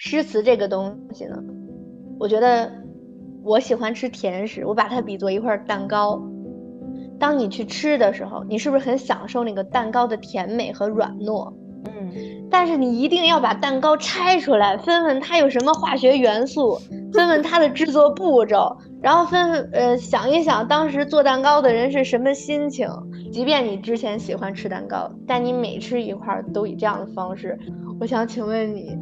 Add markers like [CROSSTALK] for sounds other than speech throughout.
诗词这个东西呢，我觉得我喜欢吃甜食，我把它比作一块蛋糕。当你去吃的时候，你是不是很享受那个蛋糕的甜美和软糯？嗯，但是你一定要把蛋糕拆出来，分分它有什么化学元素，分分它的制作步骤，然后分呃想一想当时做蛋糕的人是什么心情。即便你之前喜欢吃蛋糕，但你每吃一块都以这样的方式，我想请问你，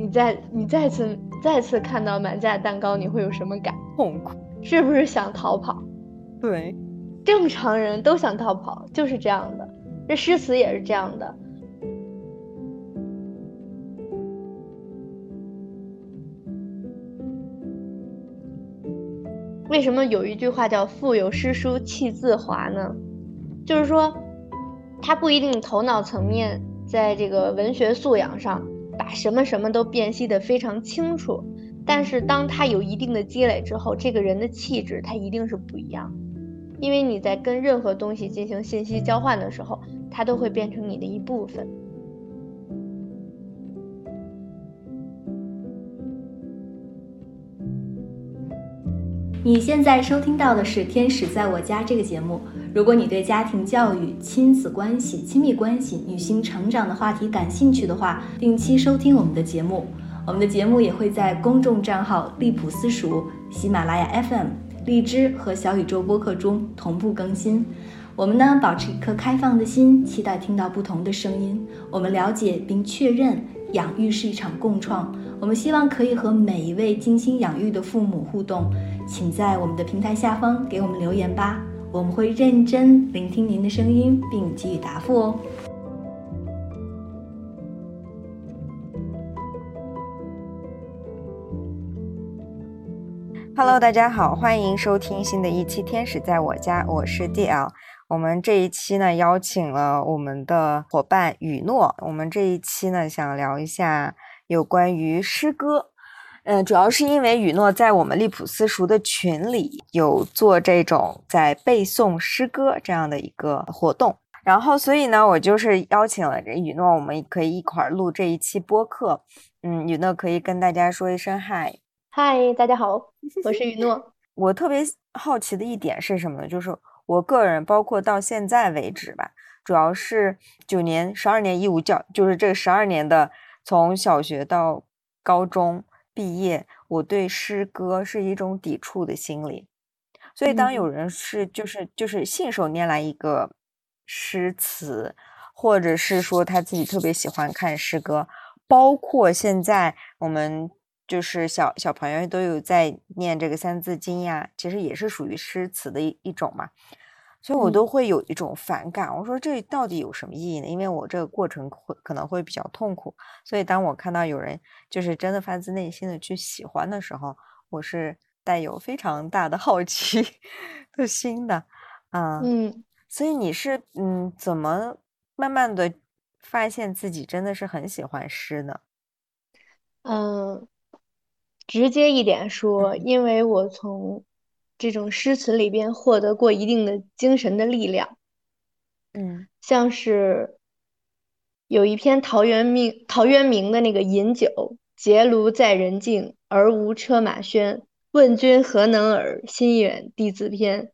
你再你再次再次看到满架蛋糕，你会有什么感？痛苦，是不是想逃跑？对。正常人都想逃跑，就是这样的。这诗词也是这样的。为什么有一句话叫“腹有诗书气自华”呢？就是说，他不一定头脑层面在这个文学素养上把什么什么都辨析的非常清楚，但是当他有一定的积累之后，这个人的气质他一定是不一样。因为你在跟任何东西进行信息交换的时候，它都会变成你的一部分。你现在收听到的是《天使在我家》这个节目。如果你对家庭教育、亲子关系、亲密关系、女性成长的话题感兴趣的话，定期收听我们的节目。我们的节目也会在公众账号“利普私塾”、喜马拉雅 FM。荔枝和小宇宙播客中同步更新。我们呢，保持一颗开放的心，期待听到不同的声音。我们了解并确认，养育是一场共创。我们希望可以和每一位精心养育的父母互动。请在我们的平台下方给我们留言吧，我们会认真聆听您的声音，并给予答复哦。Hello，大家好，欢迎收听新的一期《天使在我家》，我是 DL。我们这一期呢，邀请了我们的伙伴雨诺。我们这一期呢，想聊一下有关于诗歌。嗯，主要是因为雨诺在我们利普私塾的群里有做这种在背诵诗歌这样的一个活动，然后所以呢，我就是邀请了这雨诺，我们可以一块儿录这一期播客。嗯，雨诺可以跟大家说一声嗨。嗨，大家好，[LAUGHS] 我是雨诺。我特别好奇的一点是什么呢？就是我个人，包括到现在为止吧，主要是九年、十二年义务教，就是这十二年的从小学到高中毕业，我对诗歌是一种抵触的心理。所以当有人是就是就是信手拈来一个诗词，或者是说他自己特别喜欢看诗歌，包括现在我们。就是小小朋友都有在念这个《三字经》呀，其实也是属于诗词的一一种嘛，所以我都会有一种反感。我说这到底有什么意义呢？因为我这个过程会可能会比较痛苦，所以当我看到有人就是真的发自内心的去喜欢的时候，我是带有非常大的 [LAUGHS] 好奇的心的，啊，嗯，所以你是嗯怎么慢慢的发现自己真的是很喜欢诗呢？嗯。直接一点说，因为我从这种诗词里边获得过一定的精神的力量，嗯，像是有一篇陶渊明陶渊明的那个《饮酒》，结庐在人境，而无车马喧。问君何能尔？心远地自偏。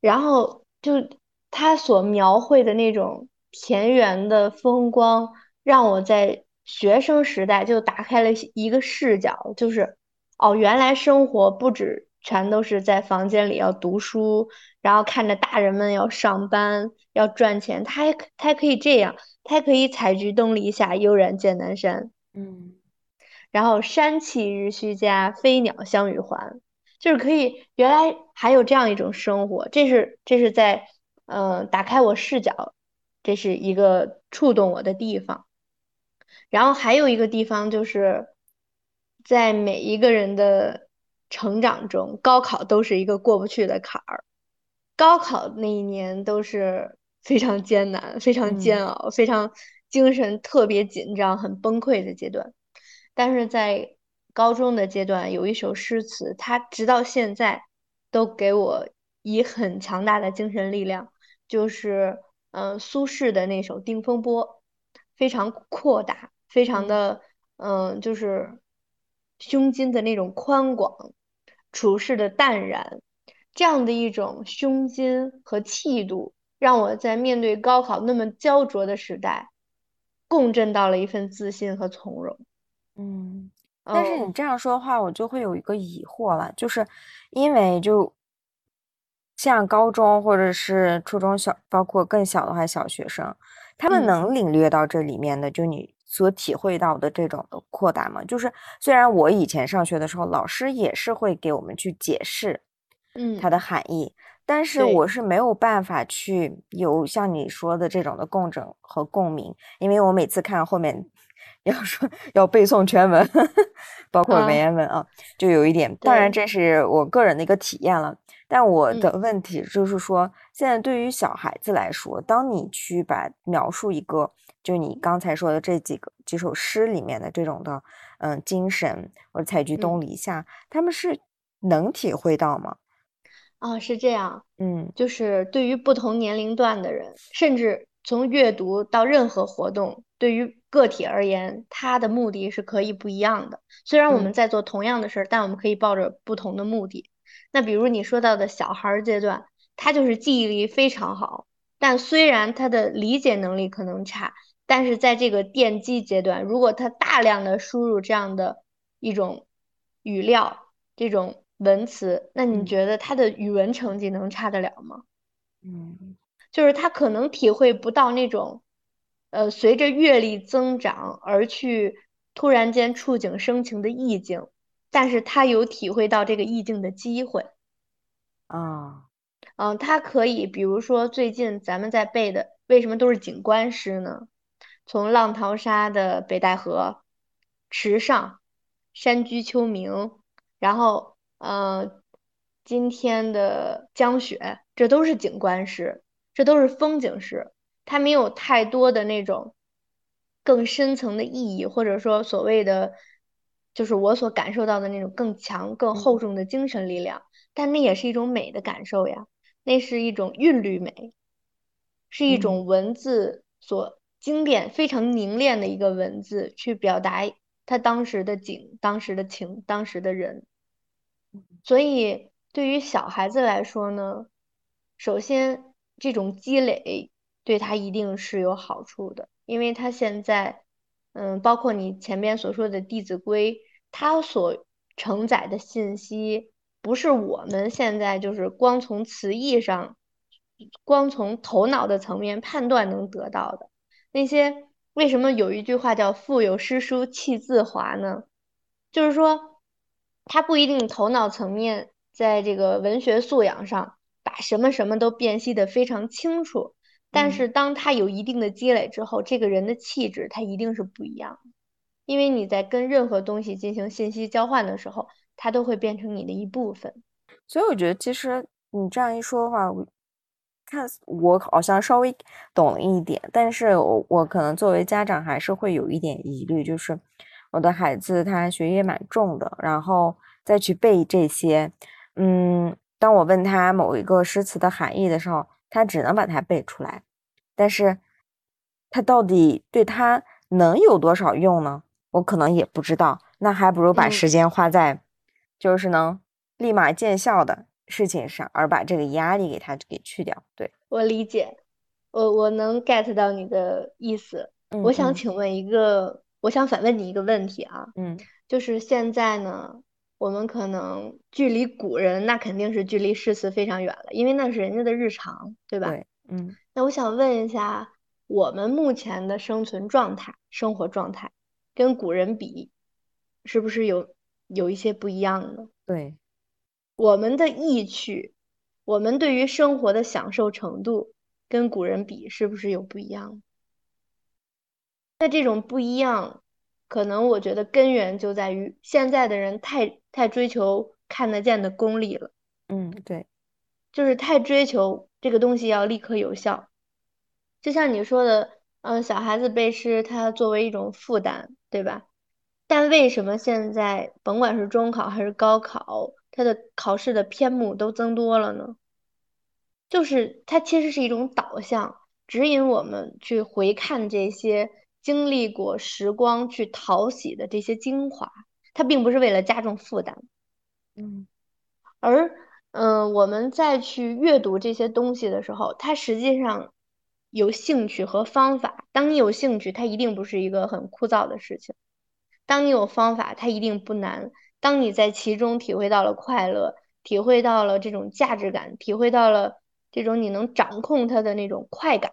然后就他所描绘的那种田园的风光，让我在。学生时代就打开了一个视角，就是哦，原来生活不止全都是在房间里要读书，然后看着大人们要上班要赚钱，他还他还可以这样，他还可以采菊东篱下，悠然见南山。嗯，然后山气日须佳，飞鸟相与还，就是可以原来还有这样一种生活，这是这是在嗯打开我视角，这是一个触动我的地方。然后还有一个地方，就是在每一个人的成长中，高考都是一个过不去的坎儿。高考那一年都是非常艰难、非常煎熬、非常精神特别紧张、很崩溃的阶段。但是在高中的阶段，有一首诗词，它直到现在都给我以很强大的精神力量，就是嗯苏轼的那首《定风波》，非常扩大。非常的嗯，就是胸襟的那种宽广，处事的淡然，这样的一种胸襟和气度，让我在面对高考那么焦灼的时代，共振到了一份自信和从容。嗯，但是你这样说的话，我就会有一个疑惑了，就是因为就像高中或者是初中小，包括更小的话，小学生，他们能领略到这里面的，就你所体会到的这种的扩大嘛？就是虽然我以前上学的时候，老师也是会给我们去解释，嗯，它的含义，但是我是没有办法去有像你说的这种的共振和共鸣，因为我每次看后面。要说要背诵全文，包括文言文啊，就有一点。当然，这是我个人的一个体验了。但我的问题就是说，现在对于小孩子来说，当你去把描述一个，就你刚才说的这几个几首诗里面的这种的，嗯，精神或者采菊东篱下，他们是能体会到吗？啊，是这样。嗯，就是对于不同年龄段的人，甚至从阅读到任何活动，对于。个体而言，他的目的是可以不一样的。虽然我们在做同样的事儿，但我们可以抱着不同的目的。那比如你说到的小孩儿阶段，他就是记忆力非常好，但虽然他的理解能力可能差，但是在这个奠基阶段，如果他大量的输入这样的一种语料、这种文词，那你觉得他的语文成绩能差得了吗？嗯，就是他可能体会不到那种。呃，随着阅历增长而去突然间触景生情的意境，但是他有体会到这个意境的机会。啊，嗯，他可以，比如说最近咱们在背的，为什么都是景观诗呢？从浪淘沙的北戴河、池上、山居秋暝，然后呃，今天的江雪，这都是景观诗，这都是风景诗。它没有太多的那种更深层的意义，或者说所谓的，就是我所感受到的那种更强、更厚重的精神力量。但那也是一种美的感受呀，那是一种韵律美，是一种文字所经典、非常凝练的一个文字，去表达他当时的景、当时的情、当时的人。所以，对于小孩子来说呢，首先这种积累。对他一定是有好处的，因为他现在，嗯，包括你前面所说的《弟子规》，它所承载的信息，不是我们现在就是光从词义上，光从头脑的层面判断能得到的。那些为什么有一句话叫“腹有诗书气自华”呢？就是说，他不一定头脑层面在这个文学素养上把什么什么都辨析的非常清楚。但是当他有一定的积累之后，这个人的气质他一定是不一样的，因为你在跟任何东西进行信息交换的时候，它都会变成你的一部分。所以我觉得，其实你这样一说的话，我看我好像稍微懂了一点，但是我我可能作为家长还是会有一点疑虑，就是我的孩子他学业蛮重的，然后再去背这些，嗯，当我问他某一个诗词的含义的时候。他只能把它背出来，但是他到底对他能有多少用呢？我可能也不知道。那还不如把时间花在就是能立马见效的事情上，而把这个压力给他给去掉。对我理解，我我能 get 到你的意思。我想请问一个，我想反问你一个问题啊，嗯，就是现在呢？我们可能距离古人那肯定是距离诗词非常远了，因为那是人家的日常，对吧？对，嗯。那我想问一下，我们目前的生存状态、生活状态，跟古人比，是不是有有一些不一样呢？对，我们的意趣，我们对于生活的享受程度，跟古人比，是不是有不一样？那这种不一样。可能我觉得根源就在于现在的人太太追求看得见的功利了，嗯，对，就是太追求这个东西要立刻有效。就像你说的，嗯，小孩子背诗，它作为一种负担，对吧？但为什么现在甭管是中考还是高考，它的考试的篇目都增多了呢？就是它其实是一种导向，指引我们去回看这些。经历过时光去淘洗的这些精华，它并不是为了加重负担。嗯，而嗯，我们再去阅读这些东西的时候，它实际上有兴趣和方法。当你有兴趣，它一定不是一个很枯燥的事情；当你有方法，它一定不难。当你在其中体会到了快乐，体会到了这种价值感，体会到了这种你能掌控它的那种快感，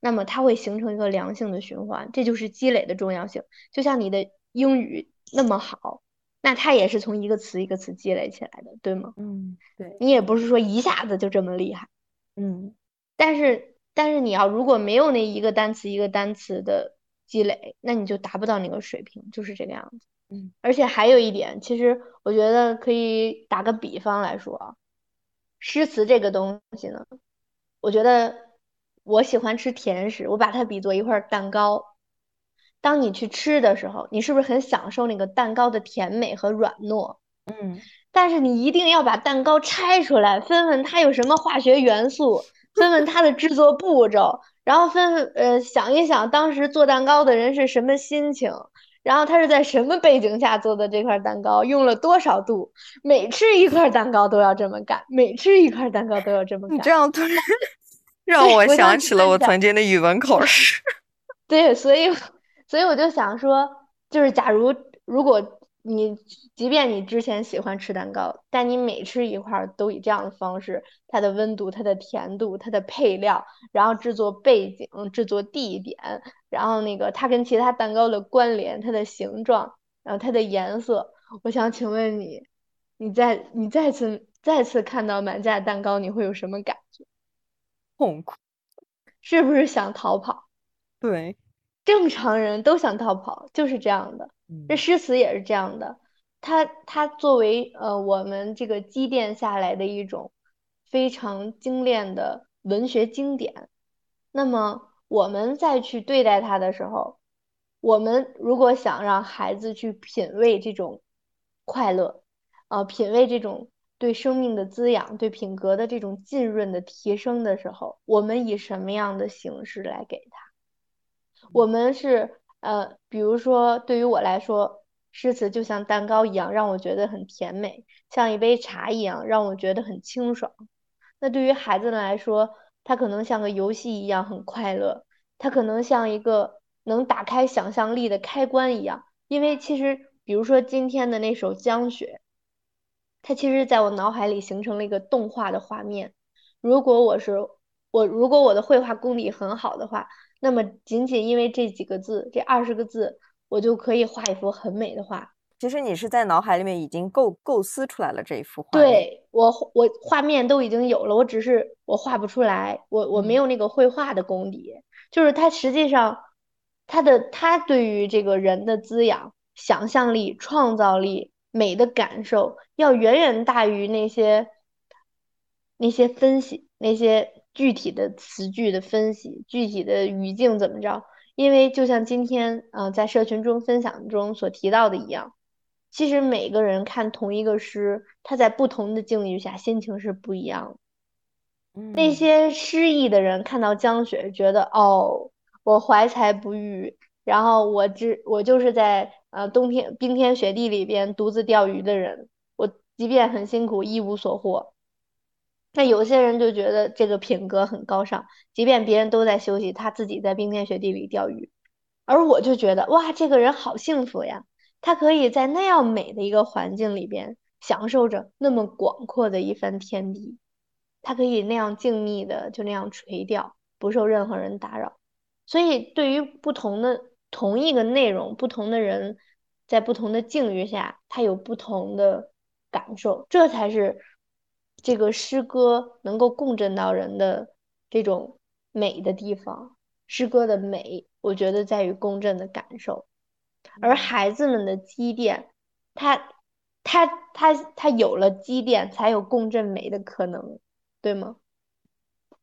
那么它会形成一个良性的循环。这就是积累的重要性。就像你的英语那么好。那它也是从一个词一个词积累起来的，对吗？嗯，对。你也不是说一下子就这么厉害，嗯。但是，但是你要如果没有那一个单词一个单词的积累，那你就达不到那个水平，就是这个样子。嗯。而且还有一点，其实我觉得可以打个比方来说啊，诗词这个东西呢，我觉得我喜欢吃甜食，我把它比作一块蛋糕。当你去吃的时候，你是不是很享受那个蛋糕的甜美和软糯？嗯，但是你一定要把蛋糕拆出来，分分它有什么化学元素，分分它的制作步骤，然后分分呃想一想当时做蛋糕的人是什么心情，然后他是在什么背景下做的这块蛋糕，用了多少度，每吃一块蛋糕都要这么干，每吃一块蛋糕都要这么干。这样突然让我想起了我曾经的语文考 [LAUGHS] 试。[LAUGHS] 对，所以。所以我就想说，就是假如如果你即便你之前喜欢吃蛋糕，但你每吃一块都以这样的方式，它的温度、它的甜度、它的配料，然后制作背景、制作地点，然后那个它跟其他蛋糕的关联、它的形状，然后它的颜色，我想请问你，你再你再次再次看到满架蛋糕，你会有什么感觉？痛苦，是不是想逃跑？对。正常人都想逃跑，就是这样的。这诗词也是这样的，它它作为呃我们这个积淀下来的一种非常精炼的文学经典。那么我们再去对待它的时候，我们如果想让孩子去品味这种快乐，呃，品味这种对生命的滋养、对品格的这种浸润的提升的时候，我们以什么样的形式来给他？我们是呃，比如说，对于我来说，诗词就像蛋糕一样，让我觉得很甜美；像一杯茶一样，让我觉得很清爽。那对于孩子们来说，它可能像个游戏一样很快乐，它可能像一个能打开想象力的开关一样。因为其实，比如说今天的那首《江雪》，它其实在我脑海里形成了一个动画的画面。如果我是我，如果我的绘画功底很好的话。那么，仅仅因为这几个字，这二十个字，我就可以画一幅很美的画。其实你是在脑海里面已经构构思出来了这一幅画。对我，我画面都已经有了，我只是我画不出来，我我没有那个绘画的功底。就是它实际上，它的它对于这个人的滋养、想象力、创造力、美的感受，要远远大于那些那些分析那些。具体的词句的分析，具体的语境怎么着？因为就像今天啊，在社群中分享中所提到的一样，其实每个人看同一个诗，他在不同的境遇下心情是不一样的。那些失意的人看到江雪，觉得哦，我怀才不遇，然后我只我就是在呃冬天冰天雪地里边独自钓鱼的人，我即便很辛苦，一无所获。那有些人就觉得这个品格很高尚，即便别人都在休息，他自己在冰天雪地里钓鱼。而我就觉得，哇，这个人好幸福呀！他可以在那样美的一个环境里边，享受着那么广阔的一番天地。他可以那样静谧的就那样垂钓，不受任何人打扰。所以，对于不同的同一个内容，不同的人在不同的境遇下，他有不同的感受，这才是。这个诗歌能够共振到人的这种美的地方，诗歌的美，我觉得在于共振的感受。而孩子们的积淀，他他他他有了积淀，才有共振美的可能，对吗？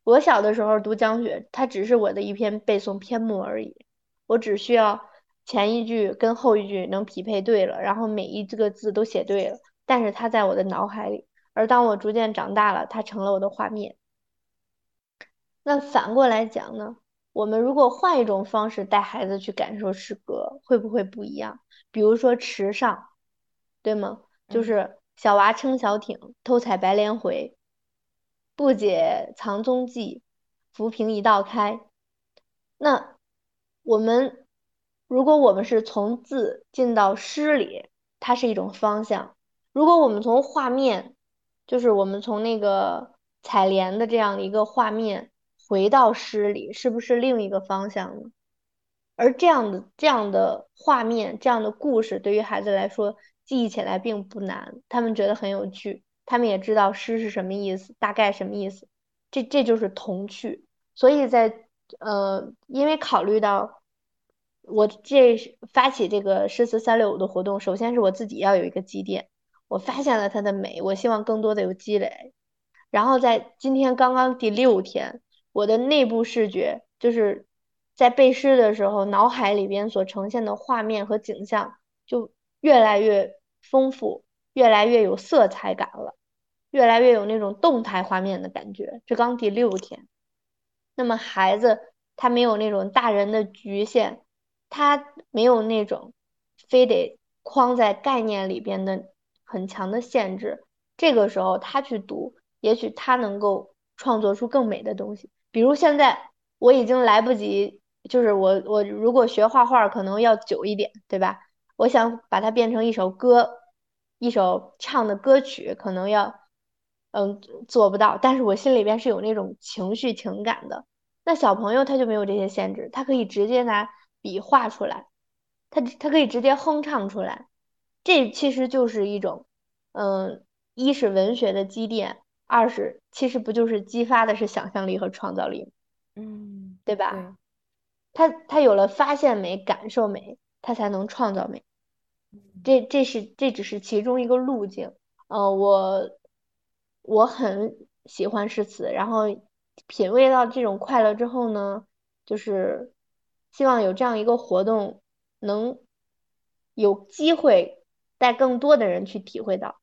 我小的时候读江雪，它只是我的一篇背诵篇目而已，我只需要前一句跟后一句能匹配对了，然后每一个字都写对了，但是它在我的脑海里。而当我逐渐长大了，它成了我的画面。那反过来讲呢？我们如果换一种方式带孩子去感受诗歌，会不会不一样？比如说池上，对吗？就是小娃撑小艇，偷采白莲回，不解藏踪迹，浮萍一道开。那我们如果我们是从字进到诗里，它是一种方向；如果我们从画面，就是我们从那个采莲的这样一个画面。回到诗里是不是另一个方向呢？而这样的这样的画面，这样的故事，对于孩子来说记忆起来并不难，他们觉得很有趣，他们也知道诗是什么意思，大概什么意思，这这就是童趣。所以在呃，因为考虑到我这发起这个诗词三六五的活动，首先是我自己要有一个积淀，我发现了它的美，我希望更多的有积累，然后在今天刚刚第六天。我的内部视觉就是在背诗的时候，脑海里边所呈现的画面和景象就越来越丰富，越来越有色彩感了，越来越有那种动态画面的感觉。这刚第六天，那么孩子他没有那种大人的局限，他没有那种非得框在概念里边的很强的限制。这个时候他去读，也许他能够创作出更美的东西。比如现在我已经来不及，就是我我如果学画画可能要久一点，对吧？我想把它变成一首歌，一首唱的歌曲，可能要嗯做不到，但是我心里边是有那种情绪情感的。那小朋友他就没有这些限制，他可以直接拿笔画出来，他他可以直接哼唱出来，这其实就是一种嗯，一是文学的积淀。二是其实不就是激发的是想象力和创造力，嗯，对吧？他他有了发现美、感受美，他才能创造美。这这是这只是其中一个路径。呃，我我很喜欢诗词，然后品味到这种快乐之后呢，就是希望有这样一个活动，能有机会带更多的人去体会到。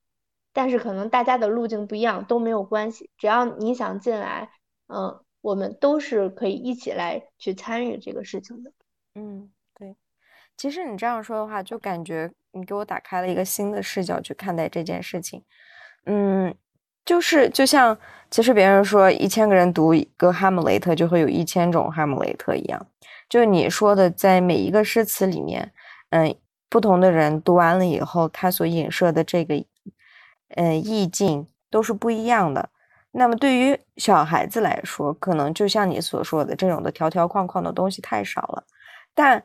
但是可能大家的路径不一样都没有关系，只要你想进来，嗯，我们都是可以一起来去参与这个事情的。嗯，对。其实你这样说的话，就感觉你给我打开了一个新的视角去看待这件事情。嗯，就是就像其实别人说一千个人读一个哈姆雷特就会有一千种哈姆雷特一样，就你说的在每一个诗词里面，嗯，不同的人读完了以后，他所影射的这个。嗯，意境都是不一样的。那么对于小孩子来说，可能就像你所说的，这种的条条框框的东西太少了。但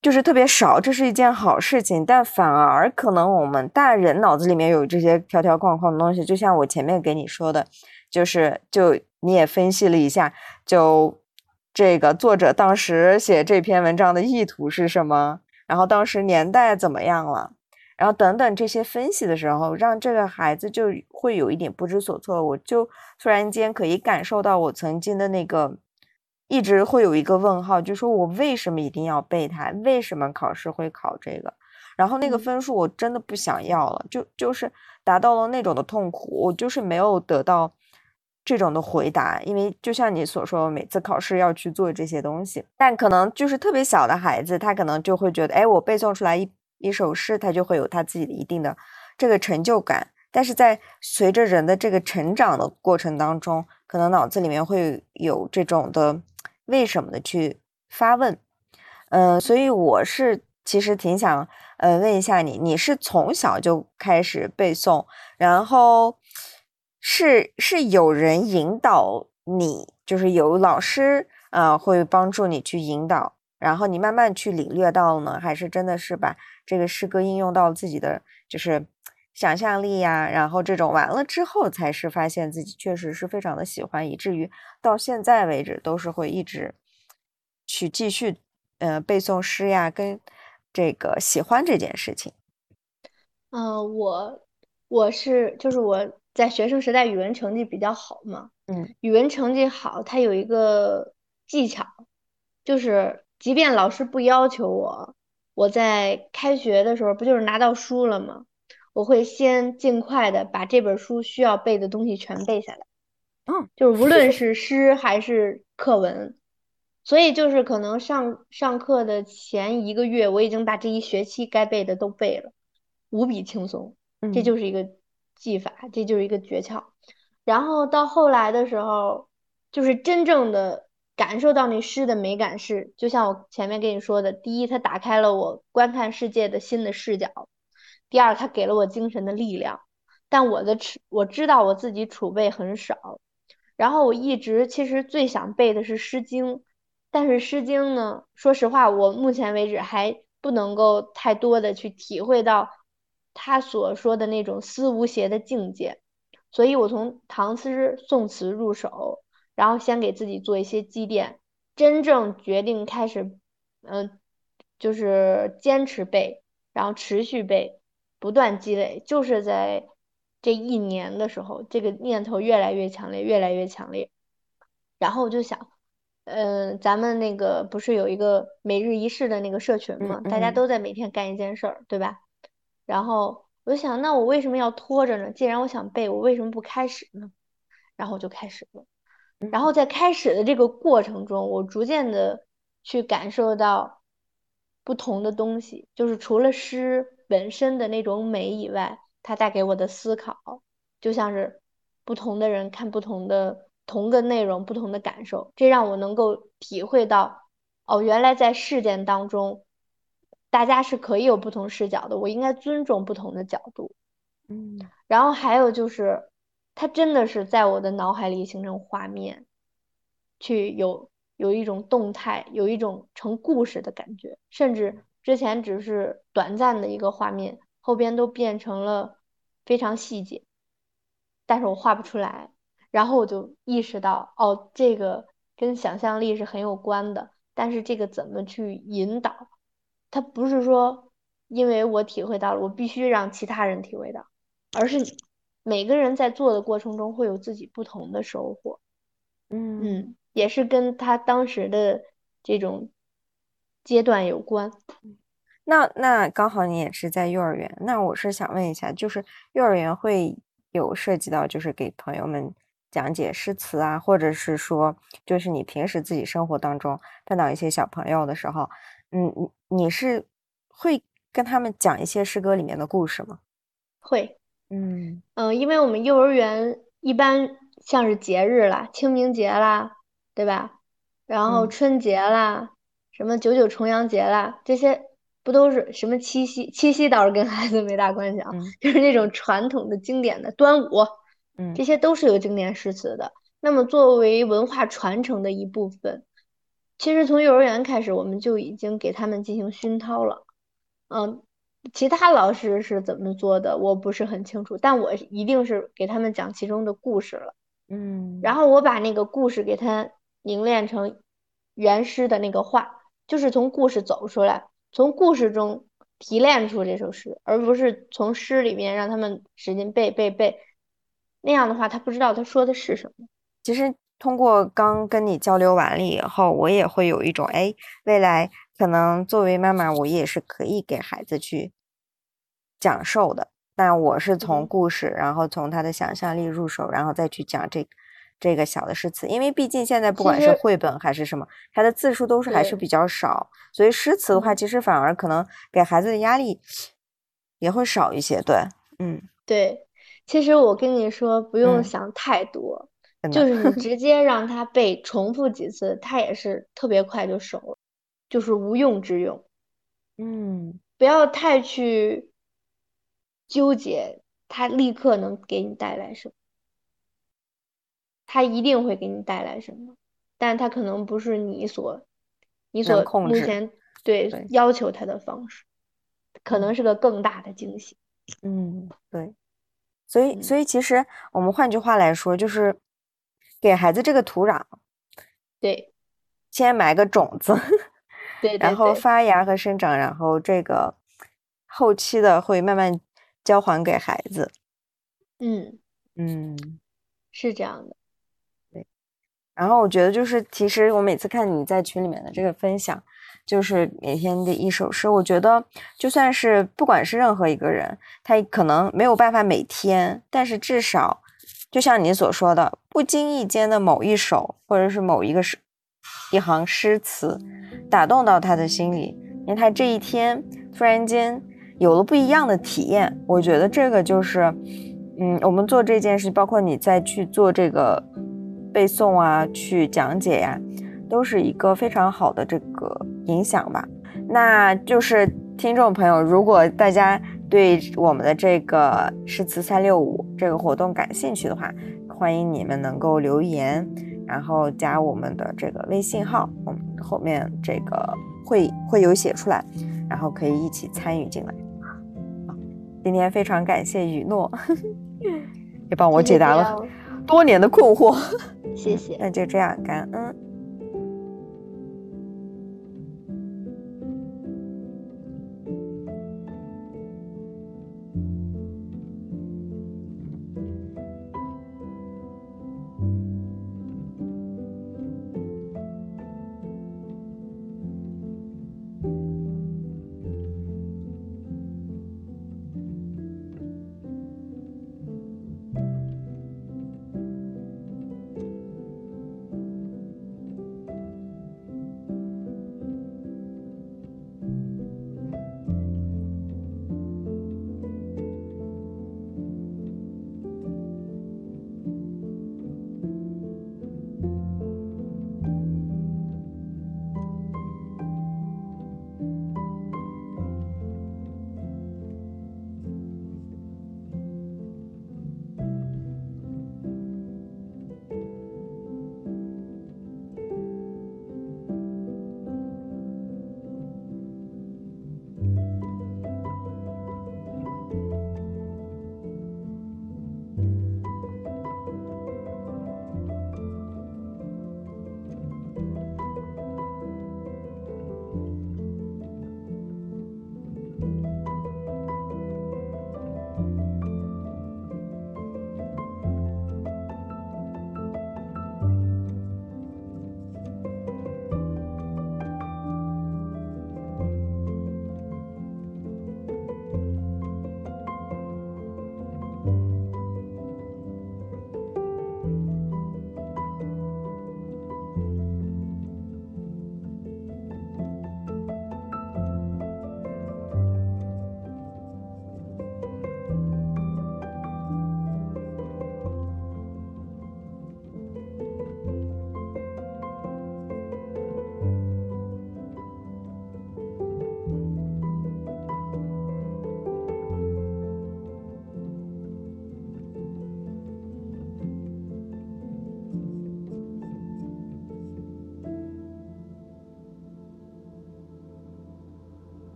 就是特别少，这是一件好事情。但反而可能我们大人脑子里面有这些条条框框的东西，就像我前面给你说的，就是就你也分析了一下，就这个作者当时写这篇文章的意图是什么，然后当时年代怎么样了。然后等等这些分析的时候，让这个孩子就会有一点不知所措。我就突然间可以感受到我曾经的那个，一直会有一个问号，就说我为什么一定要背它？为什么考试会考这个？然后那个分数我真的不想要了，就就是达到了那种的痛苦。我就是没有得到这种的回答，因为就像你所说，每次考试要去做这些东西，但可能就是特别小的孩子，他可能就会觉得，哎，我背诵出来一。一首诗，他就会有他自己的一定的这个成就感。但是在随着人的这个成长的过程当中，可能脑子里面会有这种的为什么的去发问。嗯，所以我是其实挺想呃问一下你，你是从小就开始背诵，然后是是有人引导你，就是有老师啊会帮助你去引导，然后你慢慢去领略到呢，还是真的是把。这个诗歌应用到自己的就是想象力呀，然后这种完了之后，才是发现自己确实是非常的喜欢，以至于到现在为止都是会一直去继续呃背诵诗呀，跟这个喜欢这件事情。嗯，我我是就是我在学生时代语文成绩比较好嘛，嗯，语文成绩好，它有一个技巧，就是即便老师不要求我。我在开学的时候不就是拿到书了吗？我会先尽快的把这本书需要背的东西全背下来。嗯，就是无论是诗还是课文，所以就是可能上上课的前一个月，我已经把这一学期该背的都背了，无比轻松。这就是一个技法，这就是一个诀窍。然后到后来的时候，就是真正的感受到那诗的美感是，就像我前面跟你说的，第一，它打开了我观看世界的新的视角；第二，它给了我精神的力量。但我的，我知道我自己储备很少。然后我一直其实最想背的是《诗经》。但是《诗经》呢，说实话，我目前为止还不能够太多的去体会到他所说的那种思无邪的境界，所以我从唐诗宋词入手，然后先给自己做一些积淀，真正决定开始，嗯，就是坚持背，然后持续背，不断积累，就是在这一年的时候，这个念头越来越强烈，越来越强烈，然后我就想。嗯，咱们那个不是有一个每日一试的那个社群吗？大家都在每天干一件事儿，对吧？然后我就想，那我为什么要拖着呢？既然我想背，我为什么不开始呢？然后我就开始了。然后在开始的这个过程中，我逐渐的去感受到不同的东西，就是除了诗本身的那种美以外，它带给我的思考，就像是不同的人看不同的。同个内容，不同的感受，这让我能够体会到，哦，原来在事件当中，大家是可以有不同视角的，我应该尊重不同的角度。嗯，然后还有就是，它真的是在我的脑海里形成画面，去有有一种动态，有一种成故事的感觉，甚至之前只是短暂的一个画面，后边都变成了非常细节，但是我画不出来。然后我就意识到，哦，这个跟想象力是很有关的。但是这个怎么去引导？它不是说因为我体会到了，我必须让其他人体会到，而是每个人在做的过程中会有自己不同的收获。嗯嗯，也是跟他当时的这种阶段有关。那那刚好你也是在幼儿园，那我是想问一下，就是幼儿园会有涉及到，就是给朋友们。讲解诗词啊，或者是说，就是你平时自己生活当中碰到一些小朋友的时候，嗯，你你是会跟他们讲一些诗歌里面的故事吗？会，嗯嗯，因为我们幼儿园一般像是节日啦，清明节啦，对吧？然后春节啦，什么九九重阳节啦，这些不都是什么七夕？七夕倒是跟孩子没大关系啊，[LAUGHS] 就是那种传统的经典的端午。这些都是有经典诗词的。那么作为文化传承的一部分，其实从幼儿园开始，我们就已经给他们进行熏陶了。嗯，其他老师是怎么做的，我不是很清楚，但我一定是给他们讲其中的故事了。嗯，然后我把那个故事给他凝练成原诗的那个话，就是从故事走出来，从故事中提炼出这首诗，而不是从诗里面让他们使劲背背背。那样的话，他不知道他说的是什么。其实通过刚跟你交流完了以后，我也会有一种，哎，未来可能作为妈妈，我也是可以给孩子去讲授的。但我是从故事，然后从他的想象力入手，然后再去讲这这个小的诗词。因为毕竟现在不管是绘本还是什么，它的字数都是还是比较少，所以诗词的话，其实反而可能给孩子的压力也会少一些。对，嗯，对。其实我跟你说，不用想太多，就是你 [LAUGHS] 直接让他背，重复几次，他也是特别快就熟了，就是无用之用。嗯，不要太去纠结，他立刻能给你带来什么，他一定会给你带来什么，但他可能不是你所你所目前对要求他的方式，可能是个更大的惊喜。嗯，对。所以，所以其实我们换句话来说，就是给孩子这个土壤，对，先埋个种子，[LAUGHS] 对，然后发芽和生长，然后这个后期的会慢慢交还给孩子。嗯嗯，是这样的。对，然后我觉得就是，其实我每次看你在群里面的这个分享。就是每天的一首诗，我觉得就算是不管是任何一个人，他可能没有办法每天，但是至少就像你所说的，不经意间的某一首或者是某一个诗一行诗词打动到他的心里，因为他这一天突然间有了不一样的体验。我觉得这个就是，嗯，我们做这件事，包括你再去做这个背诵啊，去讲解呀，都是一个非常好的这个影响吧。那就是听众朋友，如果大家对我们的这个诗词三六五这个活动感兴趣的话，欢迎你们能够留言，然后加我们的这个微信号，我们后面这个会会有写出来，然后可以一起参与进来。今天非常感谢雨诺，[LAUGHS] 也帮我解答了多年的困惑。谢谢。[LAUGHS] 那就这样，感恩。